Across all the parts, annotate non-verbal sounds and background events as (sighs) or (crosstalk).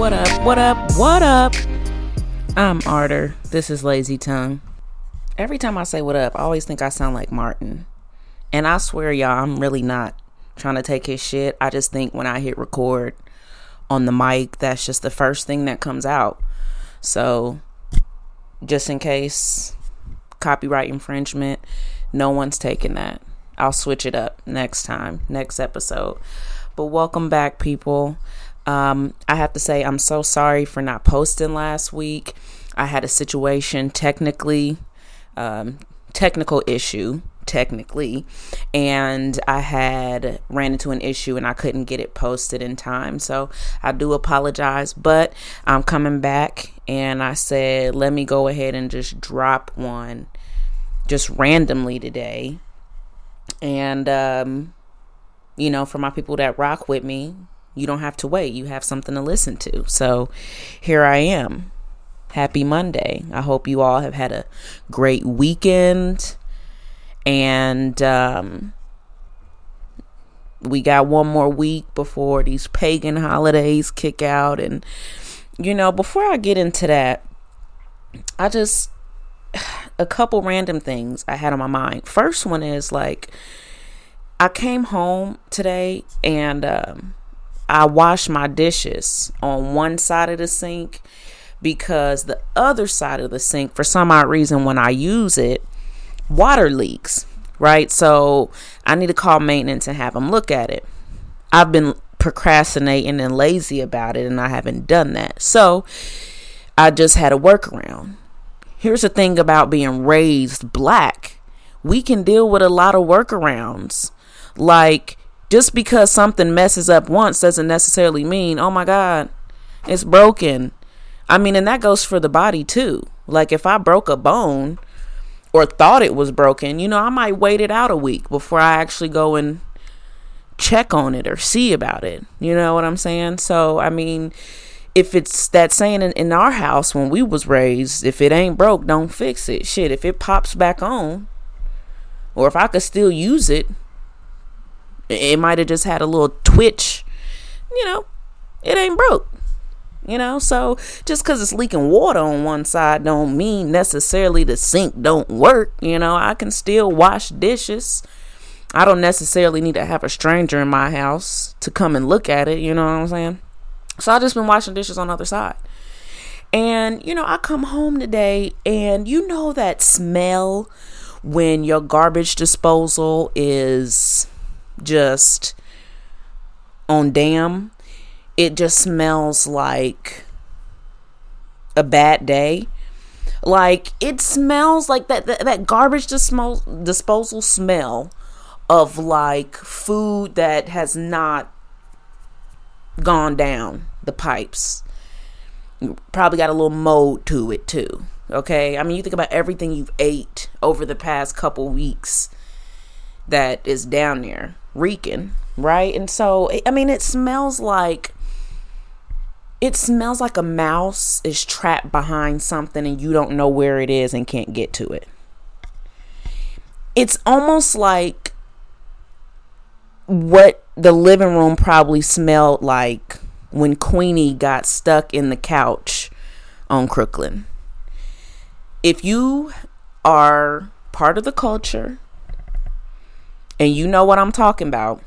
What up? What up? What up? I'm Arter. This is Lazy Tongue. Every time I say what up, I always think I sound like Martin. And I swear, y'all, I'm really not trying to take his shit. I just think when I hit record on the mic, that's just the first thing that comes out. So, just in case copyright infringement, no one's taking that. I'll switch it up next time, next episode. But welcome back, people. Um, I have to say, I'm so sorry for not posting last week. I had a situation, technically, um, technical issue, technically, and I had ran into an issue and I couldn't get it posted in time. So I do apologize, but I'm coming back and I said, let me go ahead and just drop one just randomly today. And, um, you know, for my people that rock with me, you don't have to wait. You have something to listen to. So here I am. Happy Monday. I hope you all have had a great weekend. And um, we got one more week before these pagan holidays kick out. And, you know, before I get into that, I just, a couple random things I had on my mind. First one is like, I came home today and um, I wash my dishes on one side of the sink because the other side of the sink, for some odd reason, when I use it, water leaks, right? So I need to call maintenance and have them look at it. I've been procrastinating and lazy about it, and I haven't done that. So I just had a workaround. Here's the thing about being raised black we can deal with a lot of workarounds. Like, just because something messes up once doesn't necessarily mean, oh my God, it's broken. I mean, and that goes for the body too. Like, if I broke a bone or thought it was broken, you know, I might wait it out a week before I actually go and check on it or see about it. You know what I'm saying? So, I mean, if it's that saying in, in our house when we was raised, if it ain't broke, don't fix it. Shit, if it pops back on, or if I could still use it, it might have just had a little twitch. You know, it ain't broke. You know, so just because it's leaking water on one side don't mean necessarily the sink don't work. You know, I can still wash dishes. I don't necessarily need to have a stranger in my house to come and look at it. You know what I'm saying? So I just been washing dishes on the other side. And, you know, I come home today and you know that smell when your garbage disposal is just on damn. It just smells like a bad day. Like it smells like that that, that garbage disposal disposal smell of like food that has not gone down the pipes. Probably got a little mold to it too. Okay? I mean, you think about everything you've ate over the past couple weeks that is down there reeking, right? And so, I mean, it smells like it smells like a mouse is trapped behind something and you don't know where it is and can't get to it. It's almost like what the living room probably smelled like when Queenie got stuck in the couch on Crooklyn. If you are part of the culture and you know what I'm talking about,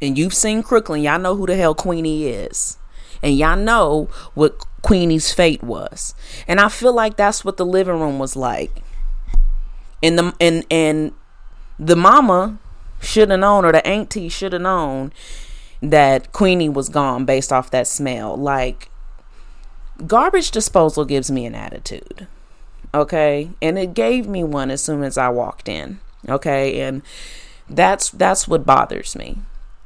and you've seen Crooklyn, y'all know who the hell Queenie is. And y'all know what Queenie's fate was. And I feel like that's what the living room was like. And the and and the mama should have known or the auntie should have known that Queenie was gone based off that smell. Like garbage disposal gives me an attitude. Okay? And it gave me one as soon as I walked in. Okay, and that's that's what bothers me.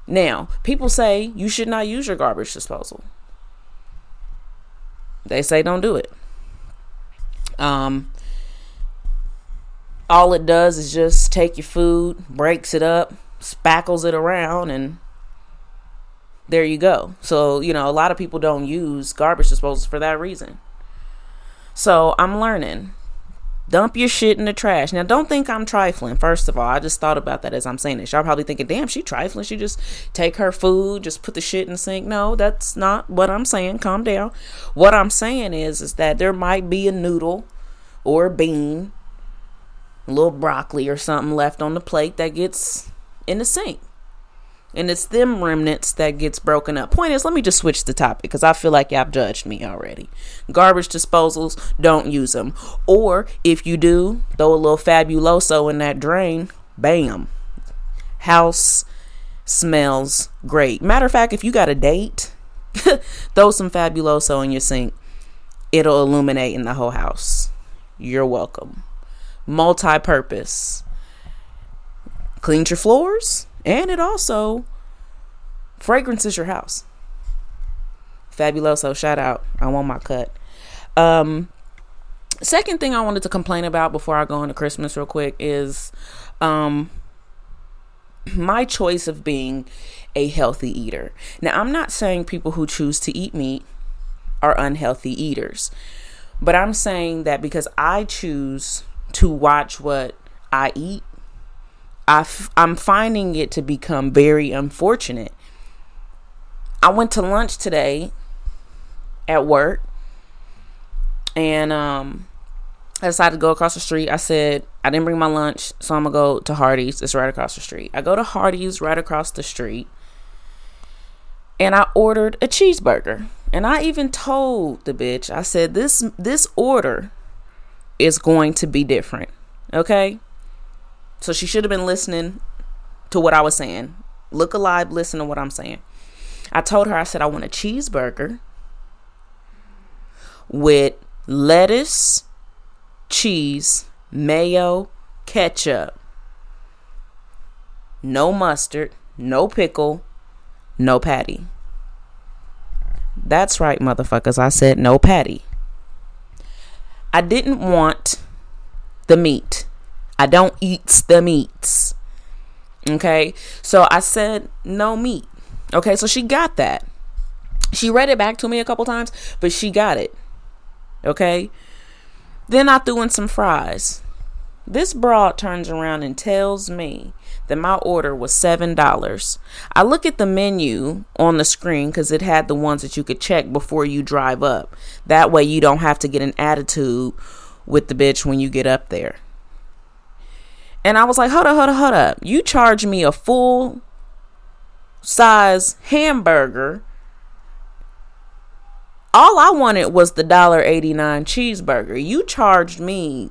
Now, people say you should not use your garbage disposal. They say don't do it. Um all it does is just take your food, breaks it up, spackles it around and there you go. So, you know, a lot of people don't use garbage disposals for that reason. So, I'm learning Dump your shit in the trash. Now, don't think I'm trifling. First of all, I just thought about that as I'm saying this. Y'all probably thinking, damn, she trifling. She just take her food, just put the shit in the sink. No, that's not what I'm saying. Calm down. What I'm saying is, is that there might be a noodle or a bean, a little broccoli or something left on the plate that gets in the sink and it's them remnants that gets broken up. Point is, let me just switch the topic because I feel like y'all judged me already. Garbage disposals, don't use them. Or if you do, throw a little fabuloso in that drain. Bam, house smells great. Matter of fact, if you got a date, (laughs) throw some fabuloso in your sink. It'll illuminate in the whole house. You're welcome. Multi-purpose. Cleans your floors and it also fragrances your house. Fabuloso, shout out. I want my cut. Um, second thing I wanted to complain about before I go into Christmas real quick is um my choice of being a healthy eater. Now, I'm not saying people who choose to eat meat are unhealthy eaters, but I'm saying that because I choose to watch what I eat i f- I'm finding it to become very unfortunate. I went to lunch today at work and um, I decided to go across the street. I said, I didn't bring my lunch, so I'm gonna go to Hardee's. It's right across the street. I go to Hardee's right across the street and I ordered a cheeseburger. And I even told the bitch, I said, this this order is going to be different. Okay? So she should have been listening to what I was saying. Look alive, listen to what I'm saying. I told her, I said, I want a cheeseburger with lettuce, cheese, mayo, ketchup, no mustard, no pickle, no patty. That's right, motherfuckers. I said no patty. I didn't want the meat. I don't eat the meats. Okay. So I said no meat. Okay. So she got that. She read it back to me a couple times, but she got it. Okay. Then I threw in some fries. This broad turns around and tells me that my order was $7. I look at the menu on the screen because it had the ones that you could check before you drive up. That way you don't have to get an attitude with the bitch when you get up there. And I was like, hold up, hold up, hold up. You charge me a full size hamburger. All I wanted was the $1.89 cheeseburger. You charged me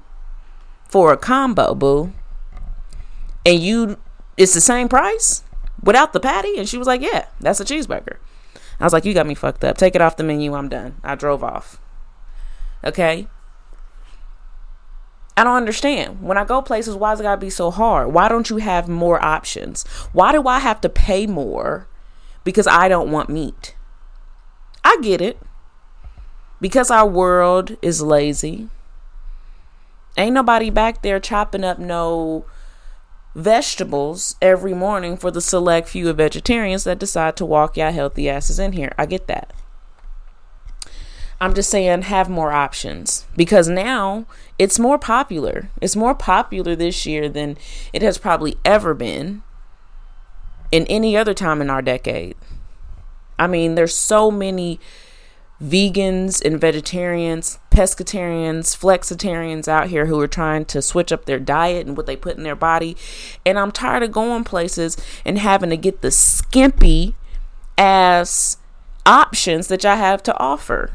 for a combo, boo. And you it's the same price without the patty? And she was like, Yeah, that's a cheeseburger. I was like, You got me fucked up. Take it off the menu. I'm done. I drove off. Okay. I don't understand. When I go places, why does it gotta be so hard? Why don't you have more options? Why do I have to pay more because I don't want meat? I get it. Because our world is lazy. Ain't nobody back there chopping up no vegetables every morning for the select few of vegetarians that decide to walk y'all healthy asses in here. I get that. I'm just saying have more options because now it's more popular. It's more popular this year than it has probably ever been in any other time in our decade. I mean, there's so many vegans and vegetarians, pescatarians, flexitarians out here who are trying to switch up their diet and what they put in their body. And I'm tired of going places and having to get the skimpy ass options that y'all have to offer.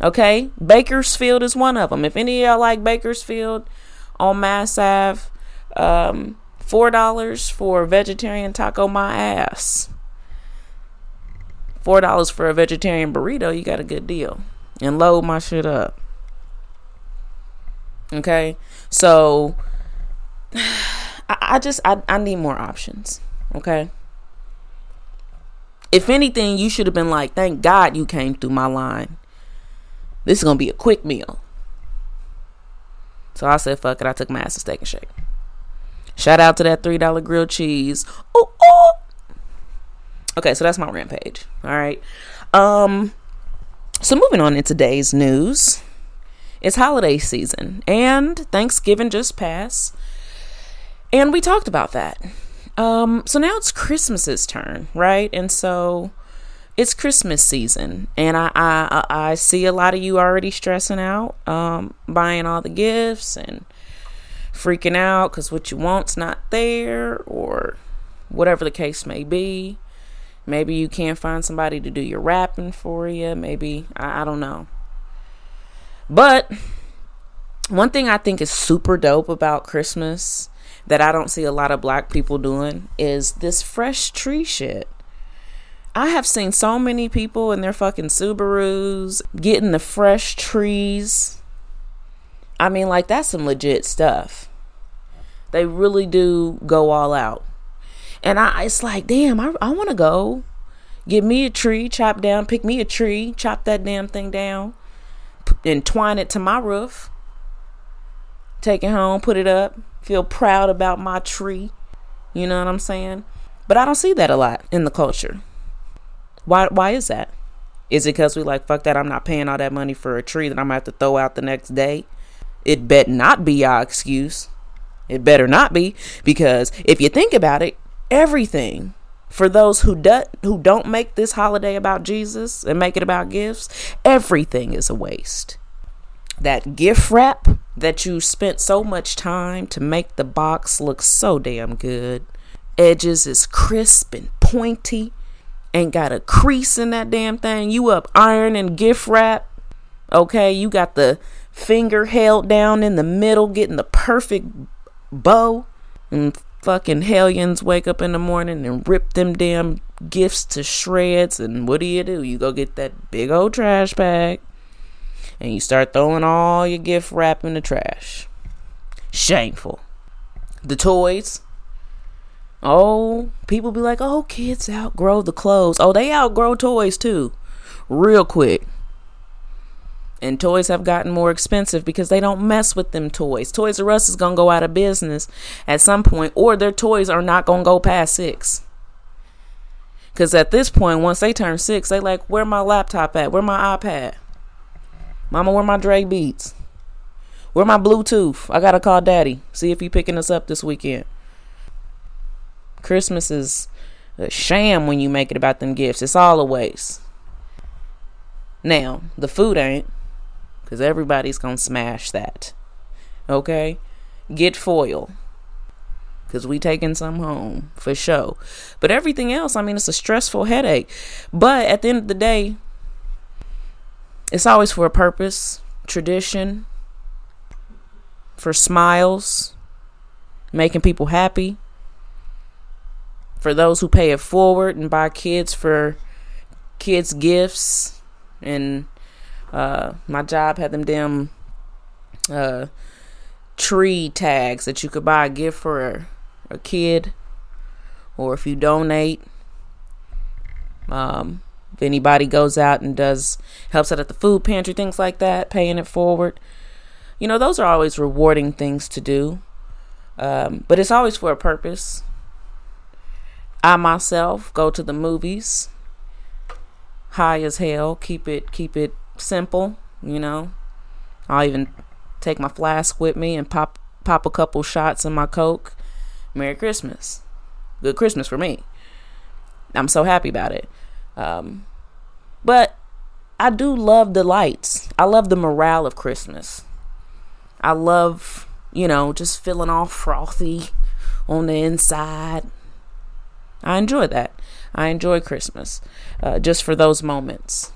Okay, Bakersfield is one of them. If any of y'all like Bakersfield on Mass Ave, um, four dollars for vegetarian taco, my ass. Four dollars for a vegetarian burrito, you got a good deal. And load my shit up. Okay, so (sighs) I, I just I, I need more options. Okay. If anything, you should have been like, thank God you came through my line this is gonna be a quick meal. So I said, fuck it. I took my ass to steak and shake. Shout out to that three dollar grilled cheese. Oh, oh. Okay, so that's my rampage. All right. Um. So moving on in today's news, it's holiday season and Thanksgiving just passed. And we talked about that. Um, so now it's Christmas's turn, right? And so it's Christmas season, and I, I I see a lot of you already stressing out, um, buying all the gifts and freaking out because what you want's not there, or whatever the case may be. Maybe you can't find somebody to do your wrapping for you. Maybe I, I don't know. But one thing I think is super dope about Christmas that I don't see a lot of black people doing is this fresh tree shit. I have seen so many people in their fucking Subarus getting the fresh trees. I mean, like, that's some legit stuff. They really do go all out. And I, it's like, damn, I, I want to go get me a tree, chop down, pick me a tree, chop that damn thing down, and twine it to my roof. Take it home, put it up, feel proud about my tree. You know what I'm saying? But I don't see that a lot in the culture. Why why is that? Is it because we like fuck that I'm not paying all that money for a tree that I'm gonna have to throw out the next day? It bet not be our excuse. It better not be because if you think about it, everything for those who do, who don't make this holiday about Jesus and make it about gifts, everything is a waste. That gift wrap that you spent so much time to make the box look so damn good. Edges is crisp and pointy ain't got a crease in that damn thing. You up iron and gift wrap. Okay, you got the finger held down in the middle, getting the perfect bow. And fucking hellions wake up in the morning and rip them damn gifts to shreds. And what do you do? You go get that big old trash bag and you start throwing all your gift wrap in the trash. Shameful. The toys, Oh, people be like, oh, kids outgrow the clothes. Oh, they outgrow toys too, real quick. And toys have gotten more expensive because they don't mess with them toys. Toys R Us is going to go out of business at some point, or their toys are not going to go past six. Because at this point, once they turn six, they like, where my laptop at? Where my iPad? Mama, where my Dre Beats? Where my Bluetooth? I got to call daddy. See if he picking us up this weekend. Christmas is a sham when you make it about them gifts. It's all a waste. Now, the food ain't, because everybody's going to smash that. Okay? Get foil. Because we taking some home for sure. But everything else, I mean, it's a stressful headache. But at the end of the day, it's always for a purpose, tradition, for smiles, making people happy for those who pay it forward and buy kids for kids gifts. And uh, my job had them damn uh, tree tags that you could buy a gift for a, a kid or if you donate. Um, if anybody goes out and does helps out at the food pantry things like that paying it forward. You know those are always rewarding things to do. Um, but it's always for a purpose I myself go to the movies high as hell. Keep it keep it simple, you know. I'll even take my flask with me and pop pop a couple shots in my coke. Merry Christmas. Good Christmas for me. I'm so happy about it. Um, but I do love the lights. I love the morale of Christmas. I love, you know, just feeling all frothy on the inside I enjoy that. I enjoy Christmas uh, just for those moments.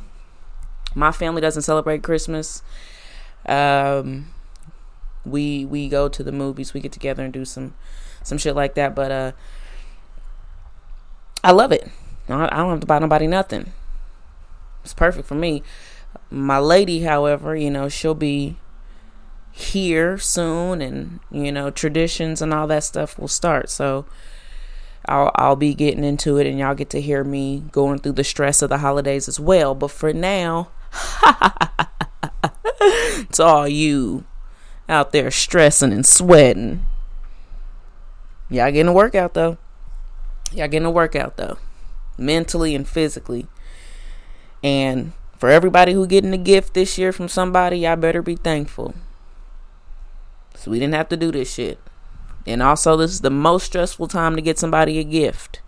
My family doesn't celebrate Christmas. Um, we we go to the movies. We get together and do some some shit like that. But uh, I love it. I don't have to buy nobody nothing. It's perfect for me. My lady, however, you know, she'll be here soon, and you know, traditions and all that stuff will start. So I'll I'll be getting into it and y'all get to hear me going through the stress of the holidays as well. But for now, (laughs) it's all you out there stressing and sweating. Y'all getting a workout though. Y'all getting a workout though. Mentally and physically. And For everybody who getting a gift this year from somebody, y'all better be thankful. So we didn't have to do this shit. And also, this is the most stressful time to get somebody a gift.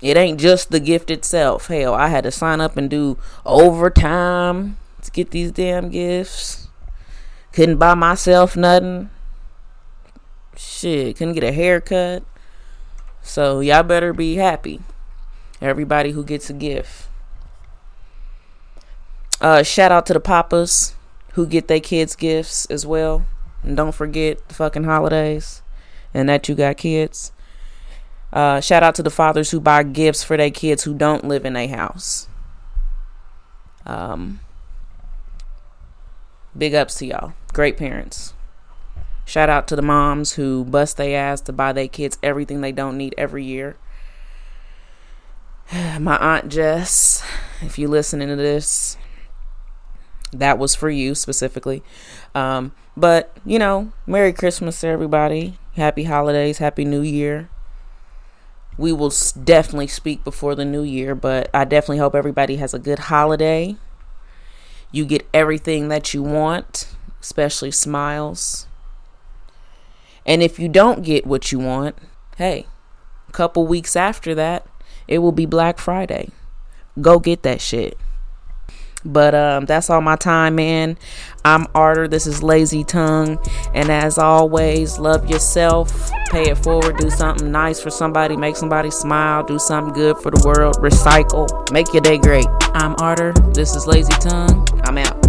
It ain't just the gift itself. Hell, I had to sign up and do overtime to get these damn gifts. Couldn't buy myself nothing. Shit, couldn't get a haircut. So y'all better be happy. Everybody who gets a gift. Uh, shout out to the papas who get their kids gifts as well. And don't forget the fucking holidays and that you got kids. Uh, shout out to the fathers who buy gifts for their kids who don't live in a house. Um, big ups to y'all. Great parents. Shout out to the moms who bust their ass to buy their kids everything they don't need every year. (sighs) My Aunt Jess, if you listening to this, that was for you specifically. Um, but, you know, Merry Christmas to everybody. Happy holidays. Happy New Year. We will definitely speak before the new year, but I definitely hope everybody has a good holiday. You get everything that you want, especially smiles. And if you don't get what you want, hey, a couple weeks after that, it will be Black Friday. Go get that shit. But um, that's all my time, man. I'm Arter. This is Lazy Tongue. And as always, love yourself. Pay it forward. Do something nice for somebody. Make somebody smile. Do something good for the world. Recycle. Make your day great. I'm Arter. This is Lazy Tongue. I'm out.